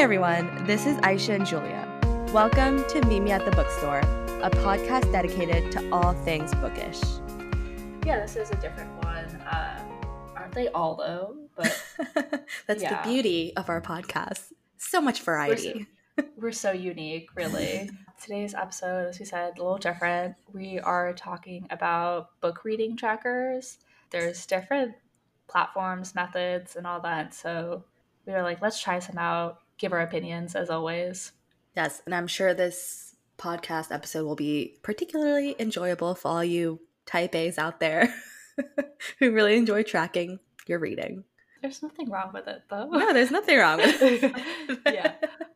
everyone, this is Ayesha and Julia. Welcome to Meet Me at the Bookstore, a podcast dedicated to all things bookish. Yeah, this is a different one. Um, aren't they all though? But That's Yeah. the beauty of our podcast. So much variety. we're so unique, really. Today's episode, as we said, a little different. We are talking about book reading trackers. There's different platforms, methods, and all that. So we were like, let's try some out, give our opinions as always. Yes, and I'm sure this podcast episode will be particularly enjoyable for all you type A's out there who really enjoy tracking your reading. There's nothing wrong with it though. No, there's nothing wrong with it. yeah.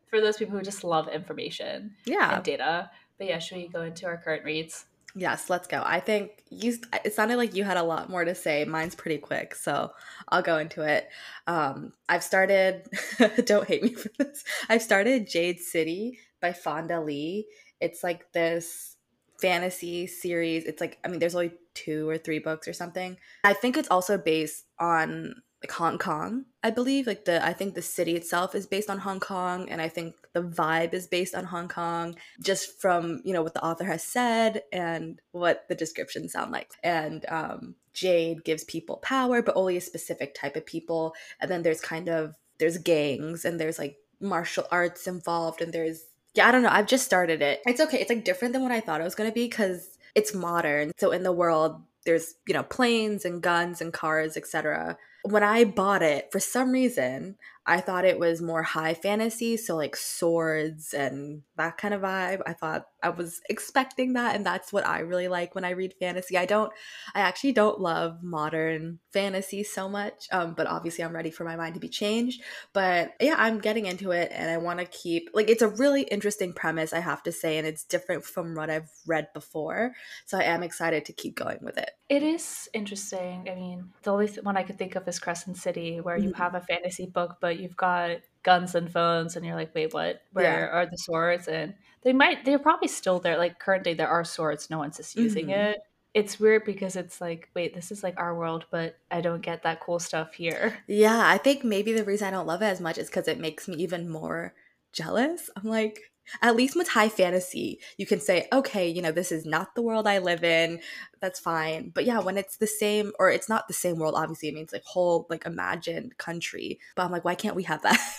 For those people who just love information Yeah. and data. But yeah, should we go into our current reads? Yes, let's go. I think you it sounded like you had a lot more to say. Mine's pretty quick, so I'll go into it. Um I've started don't hate me for this. I've started Jade City by Fonda Lee. It's like this fantasy series. It's like I mean there's only two or three books or something. I think it's also based on like Hong Kong, I believe. Like the I think the city itself is based on Hong Kong and I think the vibe is based on Hong Kong just from you know what the author has said and what the descriptions sound like. And um, jade gives people power but only a specific type of people. And then there's kind of there's gangs and there's like martial arts involved and there's yeah i don't know i've just started it. It's okay it's like different than what i thought it was going to be because it's modern. So in the world there's you know planes and guns and cars etc when i bought it for some reason I thought it was more high fantasy, so like swords and that kind of vibe. I thought I was expecting that, and that's what I really like when I read fantasy. I don't, I actually don't love modern fantasy so much, um, but obviously I'm ready for my mind to be changed. But yeah, I'm getting into it, and I want to keep like it's a really interesting premise, I have to say, and it's different from what I've read before. So I am excited to keep going with it. It is interesting. I mean, the only th- one I could think of is Crescent City, where you Mhm. have a fantasy book, but you've got guns and phones, and you're like, wait, what? Where are the swords? And they might, they're probably still there. Like, currently, there are swords, no one's just using Mhm. it. It's weird because it's like, wait, this is like our world, but I don't get that cool stuff here. Yeah, I think maybe the reason I don't love it as much is because it makes me even more jealous. I'm like, at least with high fantasy, you can say, okay, you know, this is not the world I live in. That's fine. But yeah, when it's the same, or it's not the same world, obviously, it means like whole, like imagined country. But I'm like, why can't we have that?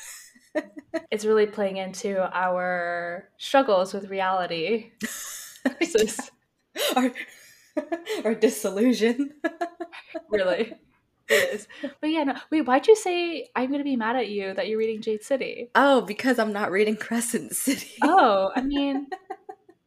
It's really playing into our struggles with reality. versus- or, or disillusion. really. Is. But yeah, no. Wait, why'd you say I'm gonna be mad at you that you're reading Jade City? oh, because I'm not reading Crescent City. Oh, I mean,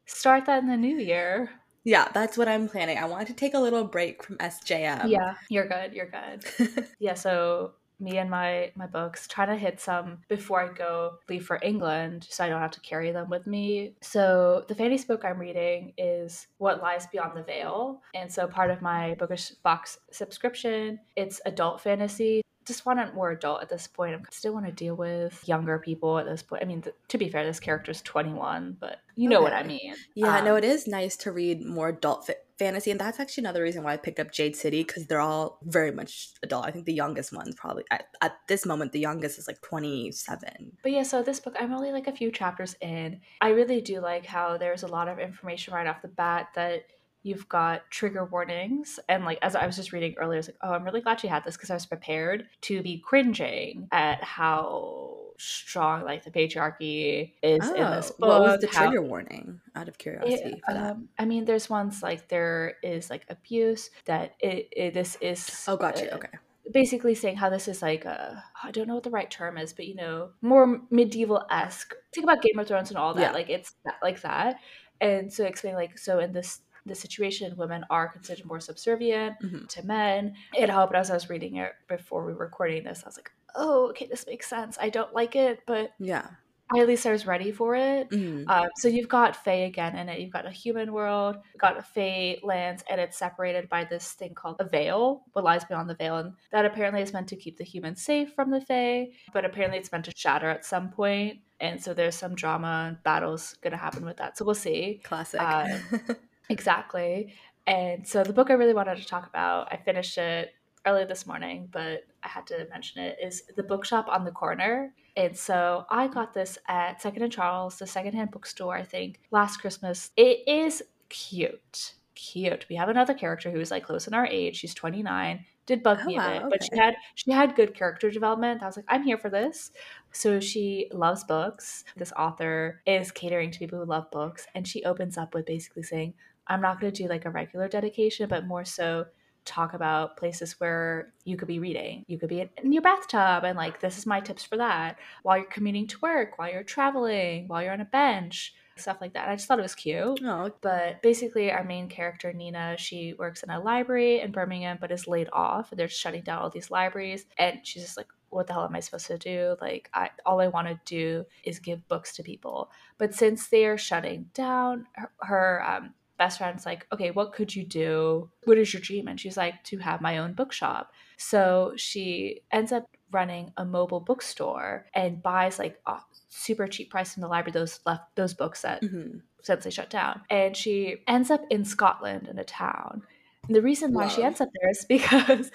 start that in the new year. Yeah, that's what I'm planning. I wanted to take a little break from SJM. yeah, you're good. You're good. Yeah. So me and my my books trying to hit some before I go leave for England, so I don't have to carry them with me. So the fantasy book I'm reading is What Lies Beyond the Veil, and so part of my bookish box subscription, it's adult fantasy. Just want it more adult at this point. I still want to deal with younger people at this point. I mean, th- to be fair, this character is 21, but you know what I mean. Yeah, no, Um, it is nice to read more adult fa- fantasy, and that's actually another reason why I picked up Jade City because they're all very much adult. I think the youngest one's probably at, at this moment the youngest is like twenty seven. But yeah, so this book, I'm only like a few chapters in. I really do like how there's a lot of information right off the bat that you've got trigger warnings. And like, as I was just reading earlier, I was like, oh, I'm really glad she had this because I was prepared to be cringing at how strong like the patriarchy is in this book. Oh, what was the how- trigger warning? Out of curiosity, it, um, I mean, there's ones like there is like abuse that it, it this is. Oh, got you. uh, Okay. basically saying how this is like a I don't know what the right term is, but you know, more medieval esque. Think about Game of Thrones and all that. Yeah. Like it's that, like that. And so explain like so in this this situation, women are considered more subservient Mhm. to men. It helped as I was reading it before we were recording this. I was like, oh, okay, this makes sense. I don't like it, but Yeah. I, at least I was ready for it. Mhm. Um, so you've got Fae again in it. You've got a human world, you've got a Fae lands, and it's separated by this thing called a veil, what lies beyond the veil, and that apparently is meant to keep the humans safe from the Fae, but apparently it's meant to shatter at some point. And so there's some drama and battles going to happen with that. So we'll see. Classic. uh, Exactly. And so the book I really wanted to talk about, I finished it early this morning, but I had to mention it, is the bookshop on the corner. And so I got this at Second and Charles, the secondhand bookstore, I think, last Christmas. It is cute. Cute. We have another character who is like close in our age. She's 29. Did bug Oh, me a wow, bit, but she had she had good character development. I was like, I'm here for this. So she loves books. This author is catering to people who love books, and she opens up with basically saying, I'm not going to do like a regular dedication, but more so talk about places where you could be reading. You could be in, your bathtub, and like, this is my tips for that while you're commuting to work, while you're traveling, while you're on a bench, stuff like that. I just thought it was cute. Oh, But basically, our main character, Nina, she works in a library in Birmingham, but is laid off. They're shutting down all these libraries. And she's just like, what the hell am I supposed to do? Like, I, all I want to do is give books to people. But since they are shutting down, her, her um, best friend's like, okay, what could you do? What is your dream? And she's like, to have my own bookshop. So she ends up running a mobile bookstore and buys like a super cheap price from the library those left those books that mhm. since they shut down. And she ends up in Scotland in a town. The reason why she ends up there is because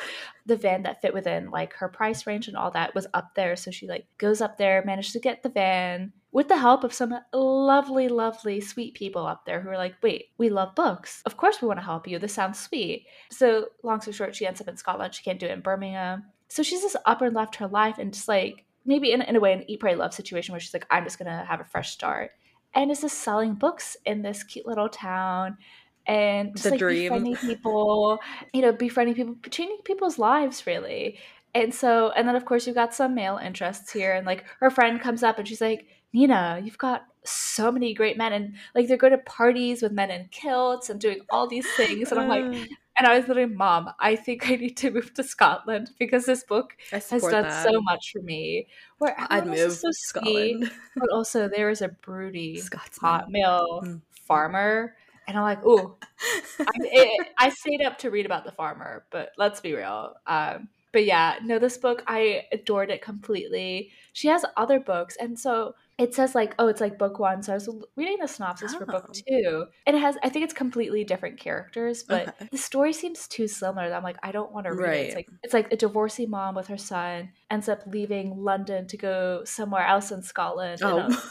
the van that fit within like her price range and all that was up there. So she like goes up there, managed to get the van with the help of some lovely, lovely, sweet people up there who are like, wait, we love books. Of course we want to help you. This sounds sweet. So long story short, she ends up in Scotland. She can't do it in Birmingham. So she's just up and left her life and just like maybe in, in a way an eat pray love situation where she's like, I'm just gonna have a fresh start and is just selling books in this cute little town and just The like dream. befriending people, you know, befriending people, changing people's lives really. And so, and then of course you've got some male interests here, and like her friend comes up and she's like, Nina, you've got so many great men, and like they're going to parties with men in kilts and doing all these things, and I'm like, and I was literally, Mom, I think I need to move to Scotland because this book has done that. so much for me. Where I'd move so Scotland. but also there is a broody Scotsman. hot male Mm. farmer, and I'm like, ooh, I, it, I stayed up to read about the farmer, but let's be real. Um, but yeah, no, this book I adored it completely. She has other books, and so it says like, oh, it's like book one. So I was reading the synopsis for book Oh. two, and it has, I think it's completely different characters, but Okay. the story seems too similar. that I'm like, I don't want to read it. It's like it's like a divorcee mom with her son ends up leaving London to go somewhere else in Scotland. and, Oh.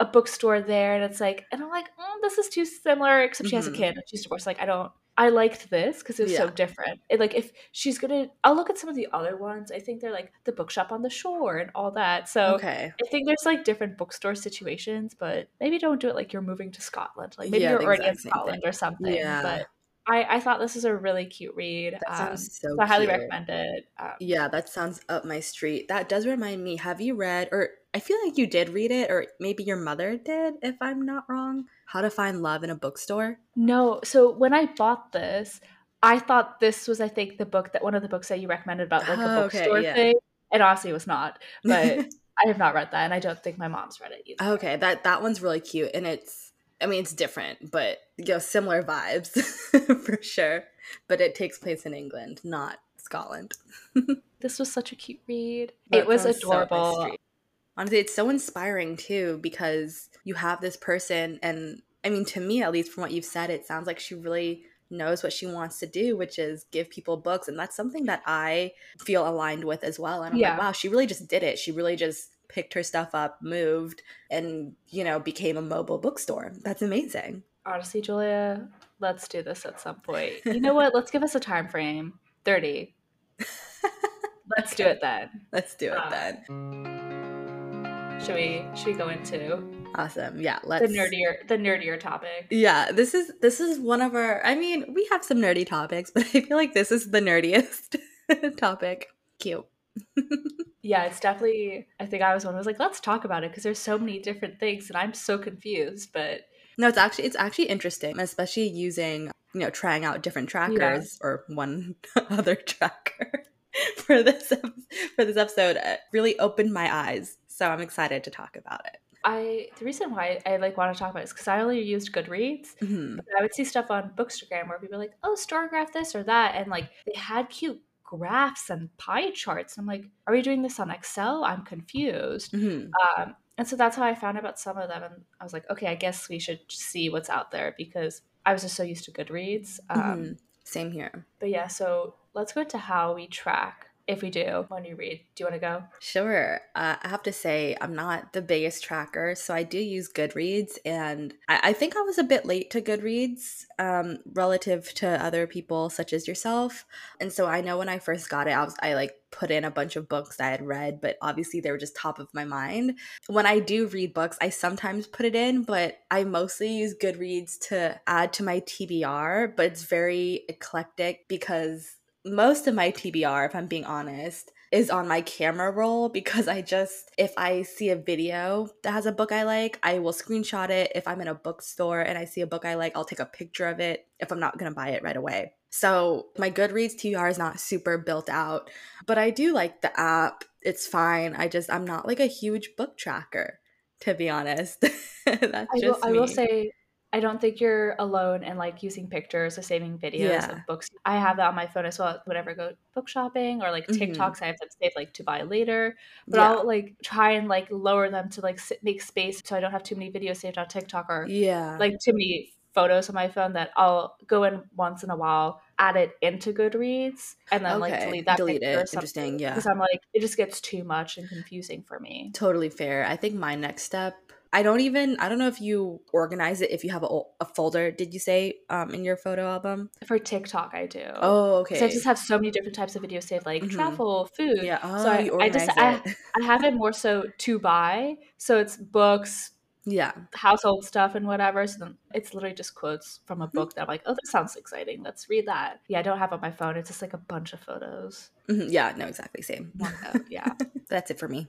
A bookstore there and it's like and i'm like mm, this is too similar except she has a Mhm. kid and she's divorced like i don't i liked this because it was so different it, like if she's gonna i'll look at some of the other ones i think they're like the bookshop on the shore and all that so okay. i think there's like different bookstore situations but maybe don't do it like you're moving to scotland like maybe Yeah, you're already in scotland or something Yeah. but I, I thought this was a really cute read. That um, sounds so so I highly cute. recommend it. Um, Yeah, that sounds up my street. That does remind me. Have you read, or I feel like you did read it, or maybe your mother did, if I'm not wrong? How to Find Love in a Bookstore? No, so when I bought this, I thought this was, I think, the book that one of the books that you recommended about like a Oh, okay, bookstore yeah. thing. And honestly, was not. But I have not read that, and I don't think my mom's read it either. okay, that that one's really cute, and it's. I mean, it's different, but you know, similar vibes for sure. But it takes place in England, not Scotland. This was such a cute read. It was sounds so adorable. Honestly, it's so inspiring too because you have this person, and I mean, to me at least, from what you've said, it sounds like she really knows what she wants to do, which is give people books, and that's something that I feel aligned with as well. And I'm Yeah. like, wow, she really just did it. She really just picked her stuff up, moved, and you know, became a mobile bookstore. That's amazing. Honestly, Julia, let's do this at some point. You know what? Let's give us a time frame. 30. Let's do it then. Let's do it Uh, then. Should we should we go into Awesome. Yeah, let's the nerdier the nerdier topic? Yeah, this is this is one of our I mean, we have some nerdy topics, but I feel like this is the nerdiest topic. Cute. Yeah, it's definitely I think I was one who was like, let's talk about it because there's so many different things and I'm so confused, but No, it's actually it's actually interesting, especially using, you know, trying out different trackers or one other tracker for this for this episode uh, really opened my eyes. So I'm excited to talk about it. I the reason why I like want to talk about it is because I only used Goodreads. Mhm. But I would see stuff on Bookstagram where people are like, oh, storygraph this or that, and like they had cute graphs and pie charts. And I'm like, are we doing this on Excel? I'm confused. Mhm. Um, and so that's how I found out about some of them, and I was like, okay, I guess we should see what's out there because I was just so used to Goodreads. Um, Mhm. Same here. But yeah, so let's go to how we track if we do when you read. Do you want to go? Sure. Uh, I have to say, I'm not the biggest tracker, so I do use Goodreads, and I, I think I was a bit late to Goodreads um, relative to other people such as yourself. And so I know when I first got it, I was I like put in a bunch of books I had read, but obviously they were just top of my mind. When I do read books, I sometimes put it in, but I mostly use Goodreads to add to my TBR, but it's very eclectic because most of my TBR, if I'm being honest, is on my camera roll because I just, if I see a video that has a book I like, I will screenshot it. If I'm in a bookstore and I see a book I like, I'll take a picture of it if I'm not going to buy it right away. So my Goodreads TBR is not super built out, but I do like the app. It's fine. I just, I'm not like a huge book tracker, to be honest. That's I just will, I me. will say I don't think you're alone in like using pictures or saving videos Yeah. of books. I have that on my phone as well. Whenever I go book shopping or like Mhm. TikToks, I have them saved like to buy later. But Yeah. I'll like try and like lower them to like make space so I don't have too many videos saved on TikTok or yeah. like too many photos on my phone that I'll go in once in a while, add it into Goodreads, and then like delete that delete it. Interesting, yeah. Because I'm like, it just gets too much and confusing for me. Totally fair. I think my next step. I don't even. I don't know if you organize it. If you have a, a folder, did you say um in your photo album? For TikTok, I do. Oh, okay. So I just have so many different types of videos saved, like Mhm. travel, food. yeah. Oh, so I, you I just I. I have it more so to buy. So it's books, yeah. household stuff, and whatever. So then it's literally just quotes from a Mm-hmm. book that I'm like, oh, this sounds exciting. Let's read that. Yeah, I don't have on my phone. It's just like a bunch of photos. Mhm. Yeah. No. Exactly. Same. Note, Yeah. That's it for me.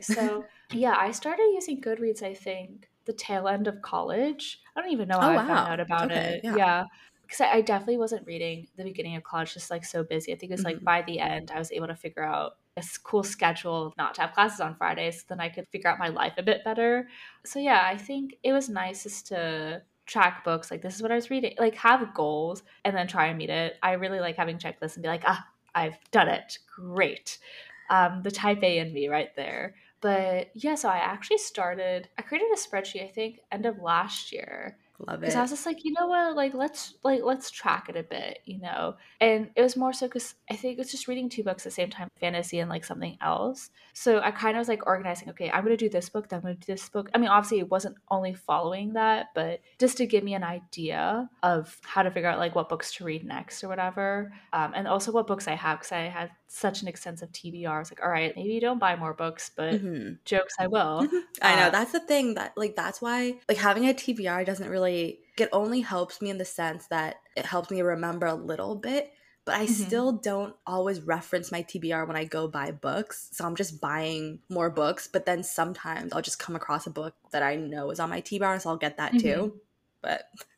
So yeah, I started using Goodreads. I think the tail end of college. I don't even know Oh, how I wow. found out about Okay, it. yeah. Yeah. Because I, I definitely wasn't reading the beginning of college, just like so busy. I think it was like Mhm. by the end, I was able to figure out a s- cool schedule not to have classes on Fridays, so then I could figure out my life a bit better. So yeah, I think it was nice just to track books like this is what I was reading, like have goals and then try and meet it. I really like having checklists and be like, ah, I've done it. Great. Um, the type A in me right there. But yeah, so I actually started, I created a spreadsheet, I think, end of last year Love it. because. I was just like, you know what, like let's like let's track it a bit, you know. And it was more so because I think it was just reading two books at the same time, fantasy and like something else. So I kind of was like organizing. Okay, I'm gonna do this book, then I'm gonna do this book. I mean, obviously, it wasn't only following that, but just to give me an idea of how to figure out like what books to read next or whatever, um, and also what books I have because I had such an extensive TBR. I was like, all right, maybe you don't buy more books, but Mhm. jokes I will. I know Uh, that's the thing that like that's why like having a TBR doesn't really it only helps me in the sense that it helps me remember a little bit, but I Mhm. still don't always reference my TBR when I go buy books. So I'm just buying more books, but then sometimes I'll just come across a book that I know is on my TBR, so I'll get that too. But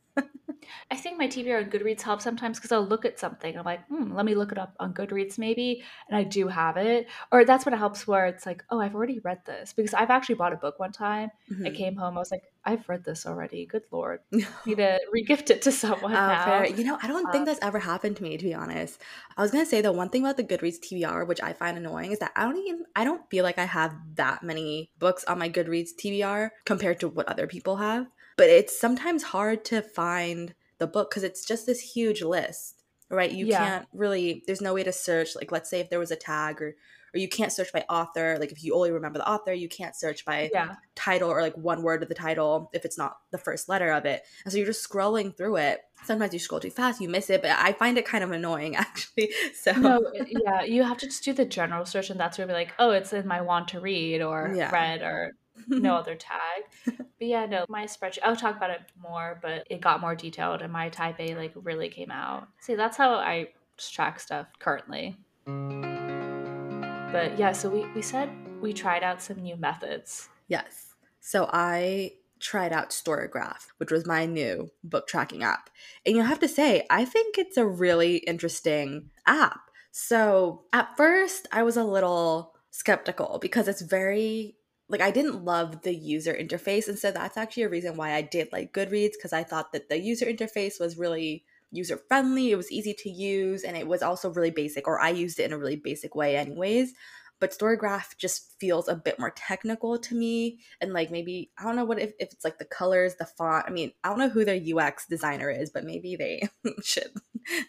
I think my TBR on Goodreads helps sometimes because I'll look at something. I'm like, hmm, let me look it up on Goodreads maybe. And I do have it. Or that's when it helps where it's like, oh, I've already read this. Because I've actually bought a book one time. I mhm. came home, I was like, I've read this already. Good Lord. need to regift it to someone now. fair. You know, I don't Uh, think that's ever happened to me, to be honest. I was gonna say the one thing about the Goodreads TBR, which I find annoying, is that I don't even I don't feel like I have that many books on my Goodreads TBR compared to what other people have. But it's sometimes hard to find the book because it's just this huge list, right? You Yeah. can't really. There's no way to search. Like, let's say if there was a tag or. Or you can't search by author. Like if you only remember the author, you can't search by Yeah. title or like one word of the title if it's not the first letter of it. And so you're just scrolling through it. Sometimes you scroll too fast, you miss it, but I find it kind of annoying actually. So No, yeah, you have to just do the general search, and that's where you're like, oh, it's in my want to read or Yeah. read or no other tag. But yeah, no, my spreadsheet, I'll talk about it more, but it got more detailed and my type A like really came out. See, that's how I track stuff currently. But yeah, so we, we said we tried out some new methods. Yes. So I tried out Storygraph, which was my new book tracking app. And you have to say, I think it's a really interesting app. So at first, I was a little skeptical because it's very like I didn't love the user interface and so that's actually a reason why I did like Goodreads because I thought that the user interface was really user friendly, it was easy to use and it was also really basic or I used it in a really basic way anyways. But Storygraph just feels a bit more technical to me and like maybe I don't know what if, if it's like the colors, the font. I mean, I don't know who their UX designer is, but maybe they should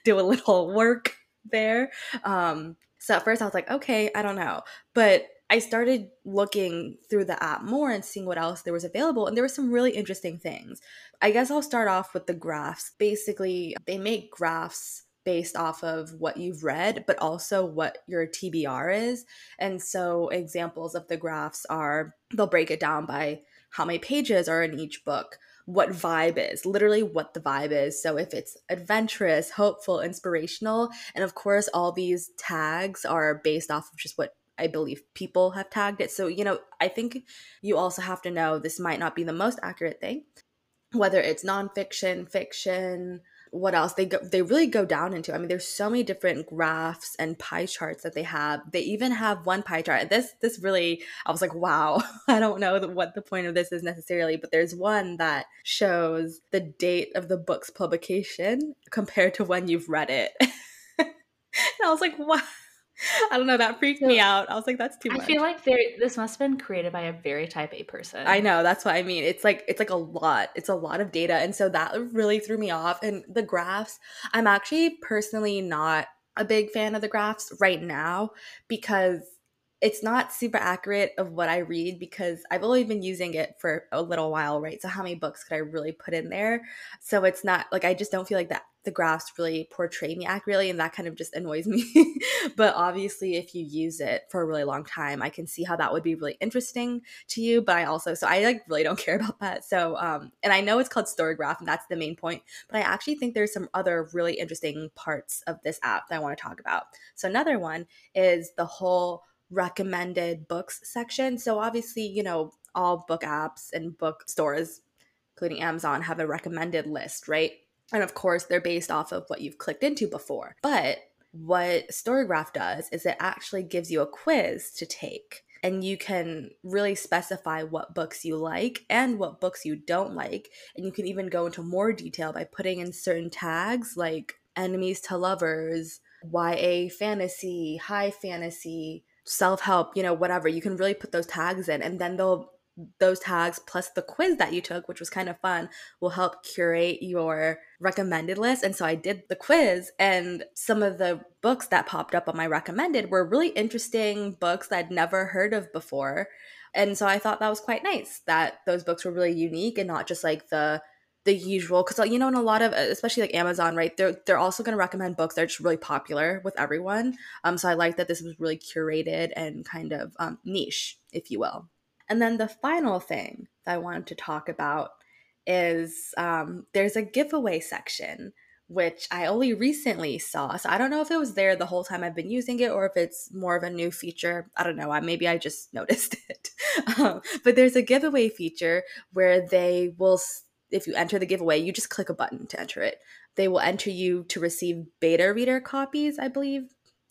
do a little work there. Um, so at first I was like, okay, I don't know. But I started looking through the app more and seeing what else there was available, and there were some really interesting things. I guess I'll start off with the graphs. Basically, they make graphs based off of what you've read, but also what your TBR is. And so, examples of the graphs are they'll break it down by how many pages are in each book, what vibe is, literally what the vibe is. So, if it's adventurous, hopeful, inspirational, and of course, all these tags are based off of just what I believe people have tagged it. So, you know, I think you also have to know this might not be the most accurate thing, whether it's nonfiction, fiction, what else? They go they really go down into i mean there's so many different graphs and pie charts that they have. They even have one pie chart. This this really i was like wow i don't know what the point of this is necessarily but there's one that shows the date of the book's publication compared to when you've read it. And i was like wow I don't know. That freaked me out. I was like, that's too much. I feel like this must have been created by a very type A person. I know. That's what I mean. It's like it's like a lot. It's a lot of data. And so that really threw me off. And the graphs, I'm actually personally not a big fan of the graphs right now because it's not super accurate of what I read because I've only been using it for a little while, right? So how many books could I really put in there? So it's not like I just don't feel like that the graphs really portray me accurately and that kind of just annoys me. but obviously if you use it for a really long time, I can see how that would be really interesting to you, but I also so I like really don't care about that. So um and I know it's called Storygraph and that's the main point, but I actually think there's some other really interesting parts of this app that I want to talk about. So another one is the whole recommended books section. So obviously, you know, all book apps and book stores including Amazon have a recommended list, right? And of course, they're based off of what you've clicked into before. But what Storygraph does is it actually gives you a quiz to take. And you can really specify what books you like and what books you don't like. And you can even go into more detail by putting in certain tags like enemies to lovers, YA fantasy, high fantasy, self help, you know, whatever. You can really put those tags in, and then they'll those tags plus the quiz that you took, which was kind of fun, will help curate your recommended list. And so I did the quiz, and some of the books that popped up on my recommended were really interesting books that I'd never heard of before. And so I thought that was quite nice that those books were really unique and not just like the the usual because you know in a lot of especially like amazon right they're they're also going to recommend books that are just really popular with everyone um so i like that this was really curated and kind of um, niche if you will and then the final thing that I wanted to talk about is um, there's a giveaway section, which I only recently saw. So I don't know if it was there the whole time I've been using it or if it's more of a new feature. I don't know. I maybe I just noticed it. um, but there's a giveaway feature where they will, if you enter the giveaway, you just click a button to enter it. They will enter you to receive beta reader copies, I believe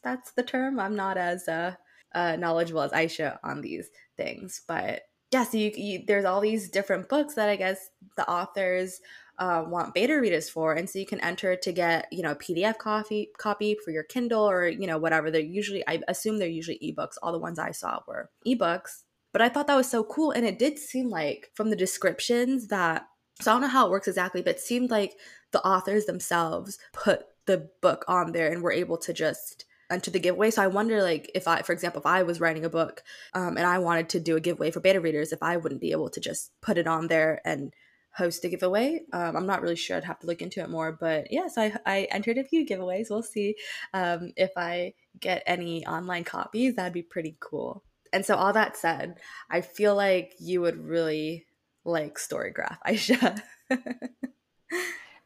that's the term. I'm not as uh, uh, knowledgeable as Ayesha on these things. But yeah, so you, you, there's all these different books that I guess the authors uh, want beta readers for, and so you can enter to get you know a PDF copy copy for your Kindle or you know whatever. They're usually I assume they're usually ebooks. All the ones I saw were ebooks, but I thought that was so cool, and it did seem like from the descriptions that so I don't know how it works exactly, but it seemed like the authors themselves put the book on there and were able to just enter the giveaway. So I wonder, like, if I, for example, if I was writing a book um, and I wanted to do a giveaway for beta readers, if I wouldn't be able to just put it on there and host a giveaway. Um, I'm not really sure. I'd have to look into it more. But yes, I, I entered a few giveaways. We'll see um, if I get any online copies. That'd be pretty cool. And so, all that said, I feel like you would really like Storygraph, Ayesha.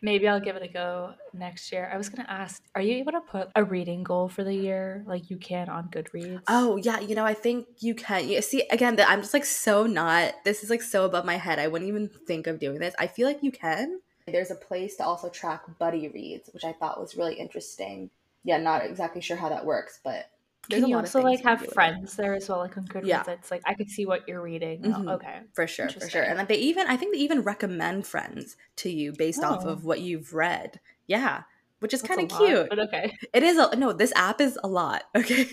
Maybe I'll give it a go next year. I was going to ask, are you able to put a reading goal for the year like you can on Goodreads? Oh, yeah. You know, I think you can. You see, again, I'm just like so not, this is like so above my head. I wouldn't even think of doing this. I feel like you can. There's a place to also track buddy reads, which I thought was really interesting. Yeah, not exactly sure how that works, but can you also like have friends there as well, like on Goodreads? Yeah. It's like I could see what you're reading. Oh, mm-hmm. Oh, okay, for sure, for sure. And they even, I think they even recommend friends to you based oh. off of what you've read. Yeah, which is kind of cute. But okay, it is. A, no, this app is a lot. Okay,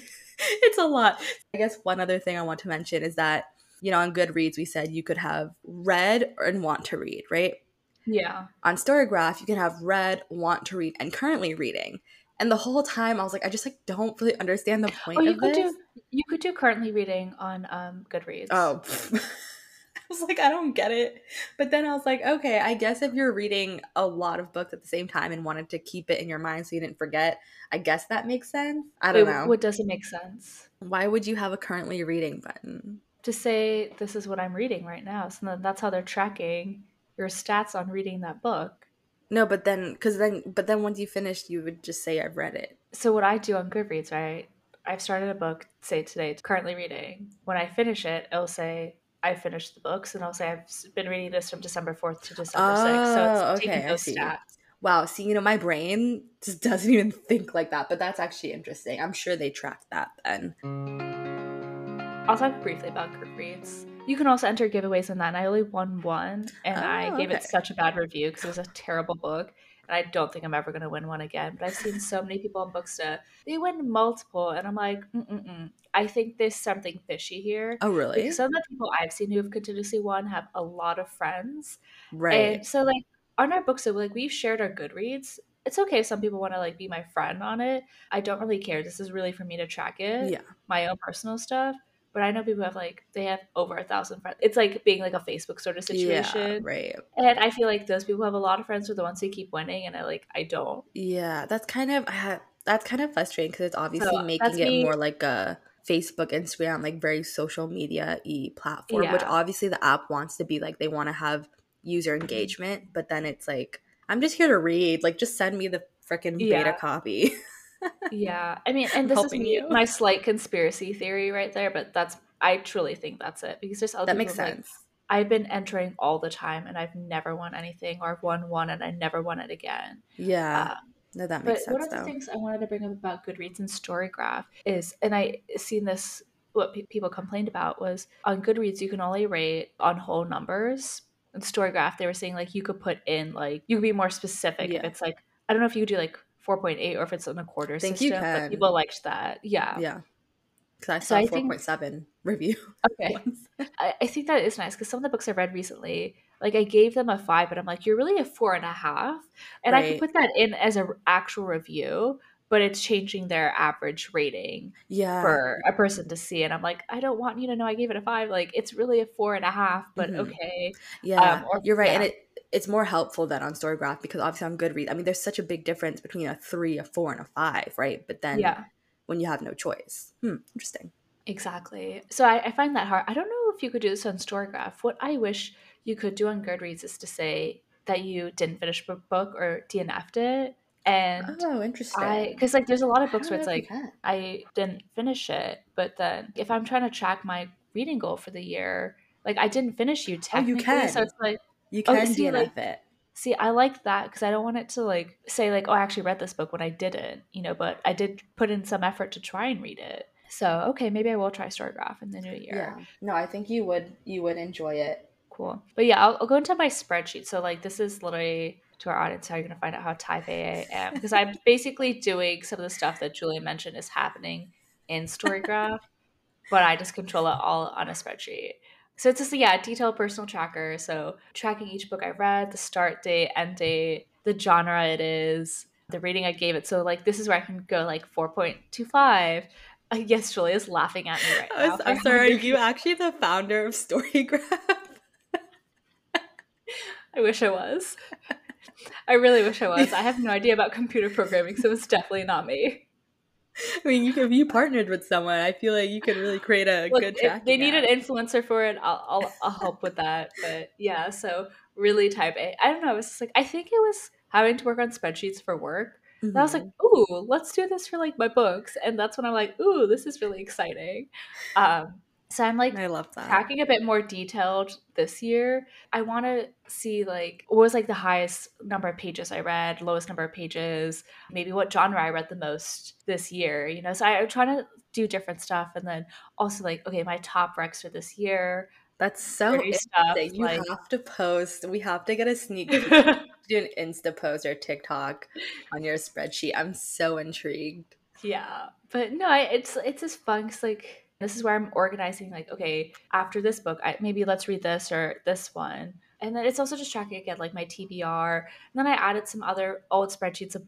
it's a lot. I guess one other thing I want to mention is that you know on Goodreads we said you could have read and want to read, right? Yeah. On Storygraph, you can have read, want to read, and currently reading. And the whole time I was like, I just like don't really understand the point Oh, you of could this. do you could do currently reading on um Goodreads. Oh, I was like, I don't get it. But then I was like, okay, I guess if you're reading a lot of books at the same time and wanted to keep it in your mind so you didn't forget, I guess that makes sense. I don't Wait, know. What doesn't make sense? Why would you have a currently reading button? To say this is what I'm reading right now. So that's how they're tracking your stats on reading that book. No, but then, because then, but then once you finished, you would just say, I've read it. So what I do on Goodreads, right? I've started a book, say today, it's currently reading. When I finish it, it'll say I finished the books, and I'll say I've been reading this from December fourth to December sixth. So Oh, it's okay, taking those see. stats. Wow. See, you know, my brain just doesn't even think like that, but that's actually interesting. I'm sure they track that then. I'll talk briefly about Goodreads. You can also enter giveaways in that, and I only won one, and I Oh, gave it such a bad review because it was a terrible book, and I don't think I'm ever going to win one again. But I've seen so many people on Booksta, they win multiple, and I'm like, Mm-mm-mm. I think there's something fishy here. Oh, really? Because some of the people I've seen who have continuously won have a lot of friends, Right. and so like on our Booksta, like we've shared our Goodreads. It's okay if some people want to like be my friend on it. I don't really care. This is really for me to track it yeah. my own personal stuff. But I know people have like they have over a thousand friends. It's like being like a Facebook sort of Yeah. situation. Right. And I feel like those people have a lot of friends are the ones who keep winning, and I like I don't. Yeah. That's kind of, that's kind of frustrating because it's obviously So, making it me- more like a Facebook, Instagram, like very social media e platform, which obviously the app wants to be like, they want to have user mm-hmm. engagement, but then it's like, I'm just here to read. Like, just send me the freaking beta copy. Yeah, I mean, and this is me, my slight conspiracy theory right there, but that's I truly think that's it because there's other that makes are like, sense. I've been entering all the time and I've never won anything, or I've won one and I never won it again. Yeah. Uh, no, that makes But makes one sense of the though. things I wanted to bring up about Goodreads and Storygraph is, and I seen this, what pe- people complained about was on Goodreads, you can only rate on whole numbers. In Storygraph, they were saying like you could put in, like, you could be more specific. If it's like, I don't know if you could do like 4.8 or if it's in a quarter Think system, you but can. people liked that. Yeah. Yeah. Because I So saw I think- 4.7 review Okay. I, I think that is nice because some of the books I've read recently, like I gave them a five, but I'm like, you're really a four and a half. And I can put that in as an actual review, but it's changing their average rating. Yeah. for a person to see and i'm like i don't want you to know i gave it a five like it's really a four and a half but Mhm. okay Yeah, Um, or- you're right, and it it's more helpful than on Storygraph because obviously on Goodreads, I mean, there's such a big difference between a three, a four, and a five, right? But then yeah when you have no choice, hmm, interesting. exactly so I, I find that hard i don't know if you could do this on storygraph what i wish you could do on goodreads is to say that you didn't finish a book or dnf'd it and Oh, interesting. because like there's a lot of books where it's like. I didn't finish it, but then if I'm trying to track my reading goal for the year, like I didn't finish you Oh, you can. so it's like you oh, can see, DNF like- it. See, I like that because I don't want it to like say like, oh, I actually read this book when I didn't, you know, but I did put in some effort to try and read it. So okay, maybe I will try Storygraph in the new year. Yeah. No, I think you would you would enjoy it. Cool. But yeah, I'll, I'll go into my spreadsheet. So like this is literally to our audience how you're gonna find out how type A I am because I'm basically doing some of the stuff that Julie mentioned is happening in Storygraph, but I just control it all on a spreadsheet. So it's just yeah, a detailed personal tracker. So tracking each book I read, the start date, end date, the genre it is, the rating I gave it. So like this is where I can go like four point two five. Uh, yes, Julie is laughing at me right now. I'm sorry, are you actually the founder of Storygraph? I wish I was. I really wish I was. I have no idea about computer programming, so it's definitely not me. I mean, you, if you partnered with someone, I feel like you could really create a Look, good if they need app. an influencer for it, I'll, I'll I'll help with that. But yeah, so really type A. I don't know. It's just like I think it was having to work on spreadsheets for work. And I was like, Mhm. ooh, let's do this for like my books, and that's when I'm like, ooh, this is really exciting. Um, so I'm like I love that. tracking a bit more detailed this year. I want to see like what was like the highest number of pages I read, lowest number of pages, maybe what genre I read the most this year. You know, so I, I'm trying to do different stuff, and then also like okay, my top recs for this year, That's so stuff. You like, have to post. We have to get a sneak peek. do an Insta post or TikTok on your spreadsheet. I'm so intrigued. yeah, but no, I, it's it's just fun. 'cause, like this is where I'm organizing. Like okay, after this book, I, maybe let's read this or this one. And then it's also just tracking again, like my TBR. And then I added some other old spreadsheets of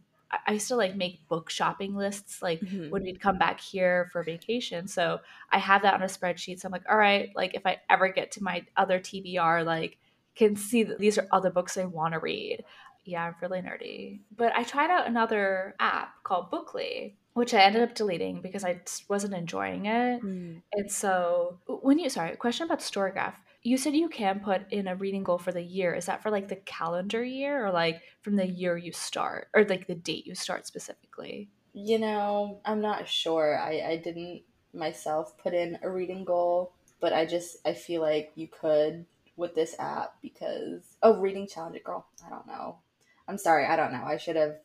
I used to like make book shopping lists like Mhm. when we'd come back here for vacation. So I have that on a spreadsheet. So I'm like, all right, like if I ever get to my other TBR, like can see that these are other books I want to read. Yeah, I'm really nerdy. But I tried out another app called Bookly, which I ended up deleting because I just wasn't enjoying it. Mm. And so when you sorry, question about Storygraph. You said you can put in a reading goal for the year. Is that for like the calendar year or like from the year you start or like the date you start specifically? You know, I'm not sure. I, I didn't myself put in a reading goal, but I just I feel like you could with this app because oh, reading challenge girl. I don't know. I'm sorry, I don't know. I should have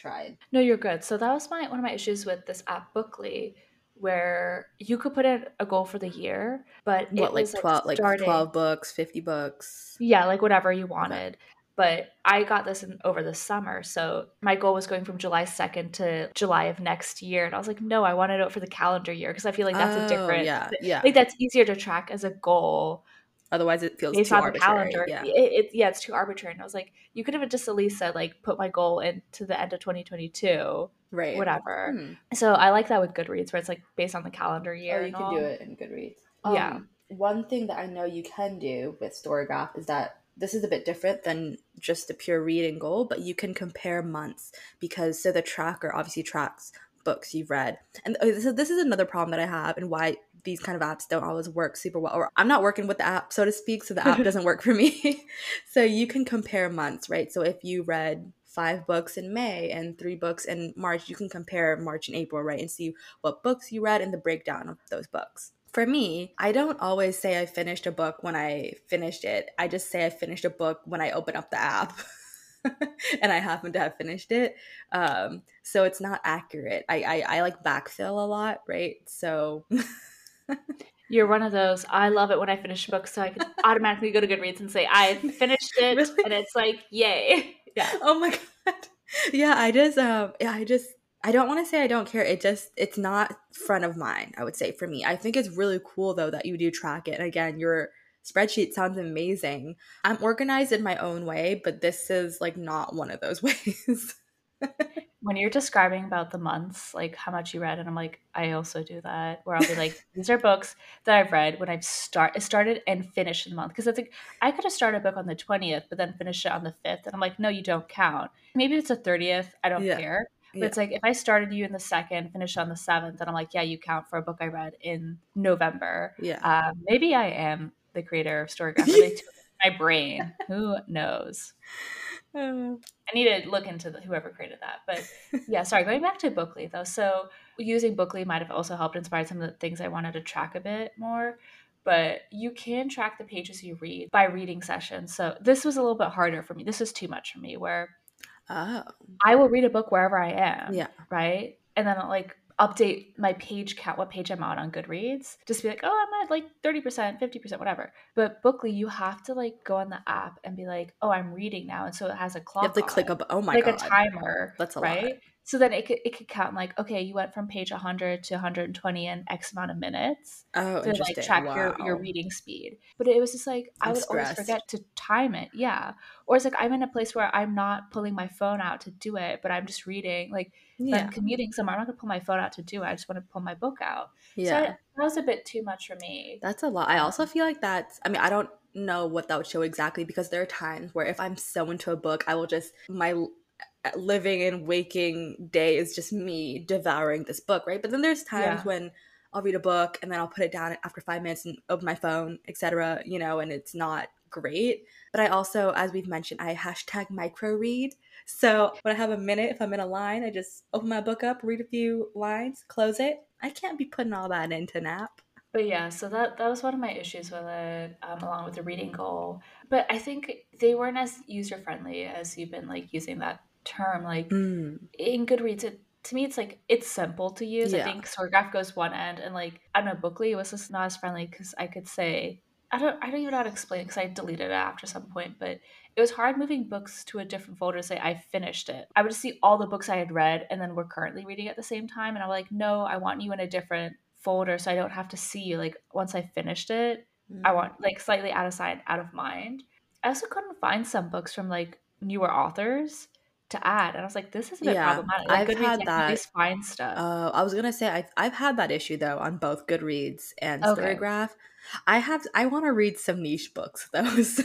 tried. No, you're good. So that was my one of my issues with this app Bookly where you could put in a goal for the year, but What like 12 like starting- 12 books, 50 books. Yeah, like whatever you wanted. But I got this in, over the summer. So my goal was going from July 2nd to July of next year. And I was like, no, I want to do it for the calendar year because I feel like that's Oh, a different, Yeah, yeah. like that's easier to track as a goal Otherwise it feels based too on the arbitrary. calendar. Yeah. It, it, yeah, it's too arbitrary. And I was like, you could have just at least said, like, put my goal into the end of 2022, Right. whatever. Hmm. So I like that with Goodreads where it's like based on the calendar year. Oh, you and can all. do it in Goodreads. Yeah. Um, one thing that I know you can do with Storygraph is that this is a bit different than just a pure reading goal, but you can compare months because so the tracker obviously tracks books you've read. And this is, this is another problem that I have and why these kind of apps don't always work super well. Or I'm not working with the app, so to speak, so the app doesn't work for me. so you can compare months, right? So if you read five books in May and three books in March, you can compare March and April, right? And see what books you read and the breakdown of those books. For me, I don't always say I finished a book when I finished it. I just say I finished a book when I open up the app. and I happen to have finished it. Um, so it's not accurate. I, I, I like backfill a lot, right? So You're one of those. I love it when I finish a book, so I can automatically go to Goodreads and say I finished it, Really? and it's like, yay! Yeah, oh my god. Yeah i just um yeah i just i don't want to say i don't care. It just it's not front of mind i would say for me. I think it's really cool though that you do track it. And again your spreadsheet sounds amazing. I'm organized in my own way but this is like not one of those ways when you're describing about the months, like how much you read, and I'm like, I also do that. Where I'll be like, these are books that I've read when I've start started and finished the month. Because it's like I could have started a book on the 20th, but then finished it on the 5th, and I'm like, no, you don't count. Maybe it's the 30th. I don't Yeah. care. But Yeah. it's like if I started you in the second, finished on the seventh, and I'm like, yeah, you count for a book I read in November. yeah Um, maybe I am the creator of Storygraph. my brain. Who knows? I need to look into the, whoever created that. But yeah, sorry, going back to Bookly though. So using Bookly might have also helped inspire some of the things I wanted to track a bit more. But you can track the pages you read by reading sessions. So this was a little bit harder for me. This was too much for me where oh I will read a book wherever I am. yeah Right. And then like update my page count, what page I'm on on Goodreads. Just be like, oh, I'm at like 30%, 50%, whatever. But Bookly, you have to like go on the app and be like, oh, I'm reading now. And so it has a clock. you have to click it up oh my like god a timer. That's a lot. So then it could it could count like okay, you went from page 100 to 120 in X amount of minutes oh to like track your your reading speed. But it was just like I I'm would always forget to time it. Yeah. Or it's like I'm in a place where I'm not pulling my phone out to do it, but I'm just reading. Like yeah I'm commuting somewhere, I'm not gonna pull my phone out to do it. I just want to pull my book out. So yeah I, that was a bit too much for me. That's a lot. I also feel like that's, I mean, I don't know what that would show exactly because there are times where if I'm so into a book, I will just, my living and waking day is just me devouring this book, right? But then there's times Yeah. when I'll read a book and then I'll put it down after five minutes and open my phone, etc., you know, and it's not great. But I also, as we've mentioned, I hashtag micro read. So when I have a minute, if I'm in a line, I just open my book up, read a few lines, close it. I can't be putting all that into nap. But yeah, so that that was one of my issues with it, um, along with the reading goal. But I think they weren't as user friendly as you've been like using that term. Like Mm. in Goodreads, it, to me, it's like it's simple to use. I Yeah. think Storygraph goes one end, and like I don't know, Bookly was just not as friendly because I could say I don't I don't even know how to explain because I deleted it after some point, but it was hard moving books to a different folder to say I finished it. I would see all the books I had read and then were currently reading at the same time, and I'm like, no, I want you in a different folder so I don't have to see you. Like once I finished it, I want like slightly out of sight, out of mind. I also couldn't find some books from like newer authors to add. And I was like, this is a bit Yeah, problematic. Like I've Goodreads, had I can at that. least find stuff. Uh, I was gonna say I've I've had that issue though on both Goodreads and Okay. Storygraph. I have I want to read some niche books though. So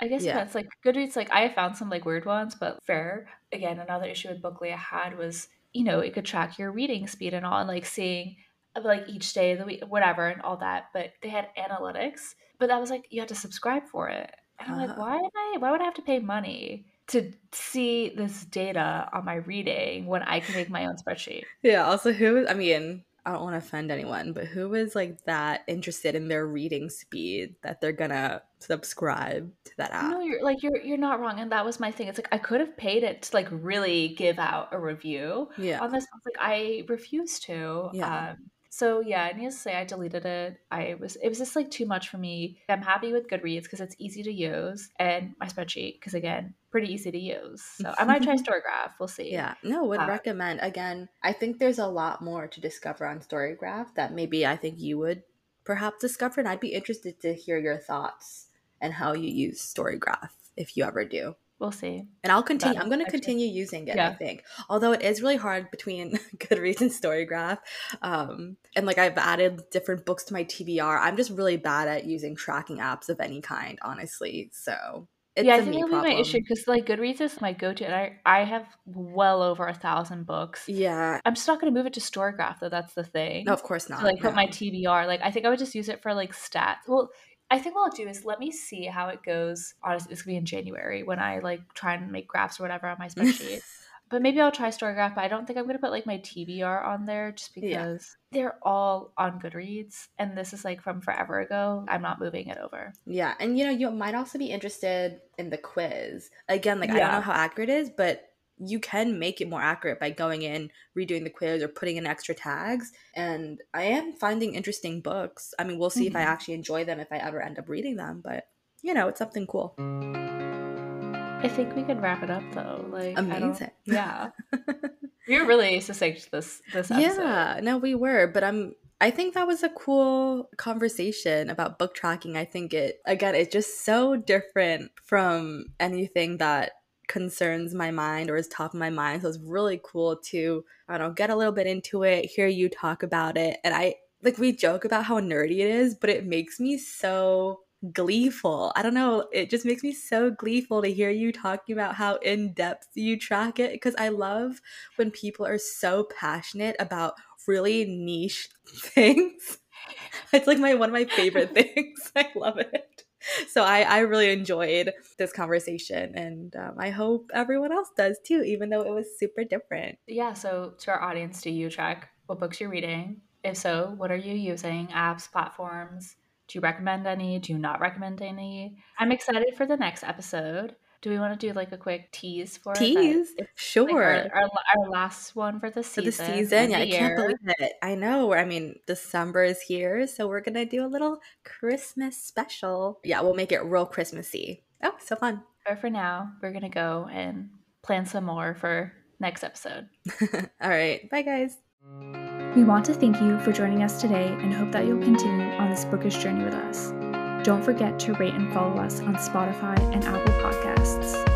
I guess yeah. it's like Goodreads. Like I found some like weird ones, but fair. Again, another issue with Bookly I had was you know it could track your reading speed and all, and like seeing uh, like each day of the week, whatever, and all that. But they had analytics, but that was like you had to subscribe for it, and I'm like, Uh. why am I? Why would I have to pay money to see this data on my reading when I can make my own spreadsheet? yeah. Also, who? I mean, I don't want to offend anyone, but who is like that interested in their reading speed that they're gonna subscribe to that app? No, you're like you're you're not wrong, and that was my thing. It's like I could have paid it to like really give out a review Yeah. on this. I like I refuse to. Yeah. Um, so yeah, I need to say, I deleted it. I was it was just like too much for me. I'm happy with Goodreads because it's easy to use, and my spreadsheet because again, pretty easy to use. So I might try Storygraph. We'll see. Yeah, no, would Uh, recommend. Again, I think there's a lot more to discover on Storygraph that maybe I think you would perhaps discover, and I'd be interested to hear your thoughts and how you use Storygraph if you ever do. We'll see. And I'll continue. But I'm going to continue using it. I think, although it is really hard between Goodreads and Storygraph, um, and like I've added different books to my TBR. I'm just really bad at using tracking apps of any kind, honestly. So it's yeah, I a think me that'll be my issue because like Goodreads is my go-to, and I I have well over a thousand books. Yeah, I'm just not going to move it to Storygraph though. That's the thing. no, of course not. to like put no. my TBR. Like I think I would just use it for like stats. Well, I think what I'll do is let me see how it goes. Honestly, it's gonna be in January when I like try and make graphs or whatever on my spreadsheet. but maybe I'll try Storygraph. But I don't think I'm gonna put like my TBR on there just because Yeah. they're all on Goodreads, and this is like from forever ago. I'm not moving it over. Yeah, and you know, you might also be interested in the quiz. Again, like I don't know how accurate it is, but you can make it more accurate by going in, redoing the quiz, or putting in extra tags. And I am finding interesting books. I mean, we'll see if I Mhm. actually enjoy them if I ever end up reading them, but you know, it's something cool. I think we could wrap it up though. Like Amazing. Yeah, we were really succinct this this episode. Yeah, no, we were, but I'm. I think that was a cool conversation about book tracking. I think it again, it's just so different from anything that concerns my mind or is top of my mind. So it's really cool to I don't know, get a little bit into it, hear you talk about it, and I like we joke about how nerdy it is, but it makes me so gleeful. I don't know, it just makes me so gleeful to hear you talking about how in depth you track it because I love when people are so passionate about really niche things. It's like my one of my favorite things. I love it. So I I really enjoyed this conversation, and um, I hope everyone else does too, even though it was super different. Yeah, so to our audience, do you track what books you're reading? If so, what are you using? Apps, platforms? Do you recommend any? Do you not recommend any? I'm excited for the next episode. Do we want to do like a quick tease for it? Tease, sure. like, our, our, our last one for the for season. the season. Yeah, the I can't believe it. I know. I mean, December is here, so we're gonna do a little Christmas special. Yeah, we'll make it real Christmassy. Oh, so fun. But for now, we're gonna go and plan some more for next episode. All right, bye guys. We want to thank you for joining us today and hope that you'll continue on this bookish journey with us. Don't forget to rate and follow us on Spotify and Apple Podcasts.